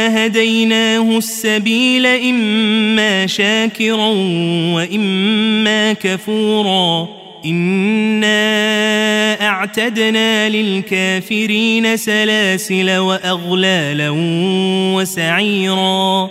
إنا هديناه السبيل إما شاكرا وإما كفورا. إنا أعتدنا للكافرين سلاسل وأغلالا وسعيرا.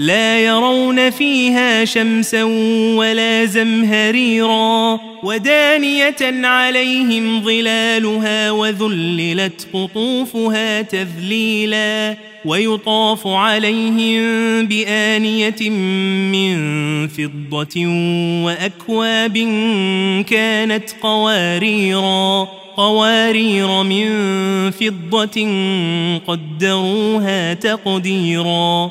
لا يرون فيها شمسا ولا زمهريرا ودانية عليهم ظلالها وذللت قطوفها تذليلا ويطاف عليهم بآنية من فضة وأكواب كانت قواريرا قوارير من فضة قدروها تقديرا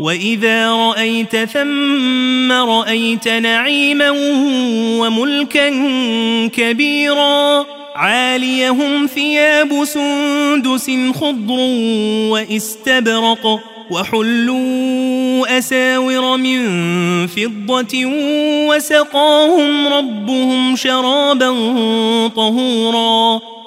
وإذا رأيت ثم رأيت نعيما وملكا كبيرا عاليهم ثياب سندس خضر واستبرق وحلوا أساور من فضة وسقاهم ربهم شرابا طهورا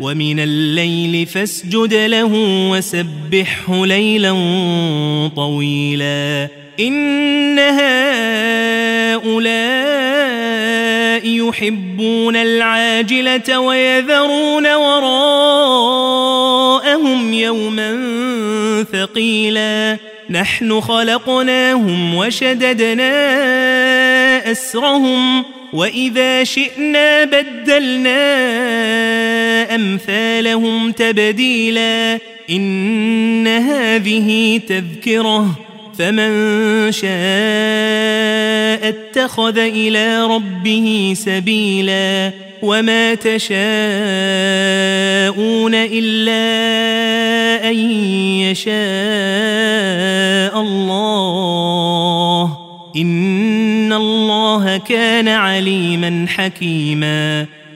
ومن الليل فاسجد له وسبحه ليلا طويلا. إن هؤلاء يحبون العاجلة ويذرون وراءهم يوما ثقيلا. نحن خلقناهم وشددنا أسرهم وإذا شئنا بدلنا أمثالهم تبديلا إن هذه تذكرة فمن شاء اتخذ إلى ربه سبيلا وما تشاءون إلا أن يشاء الله إن الله كان عليما حكيما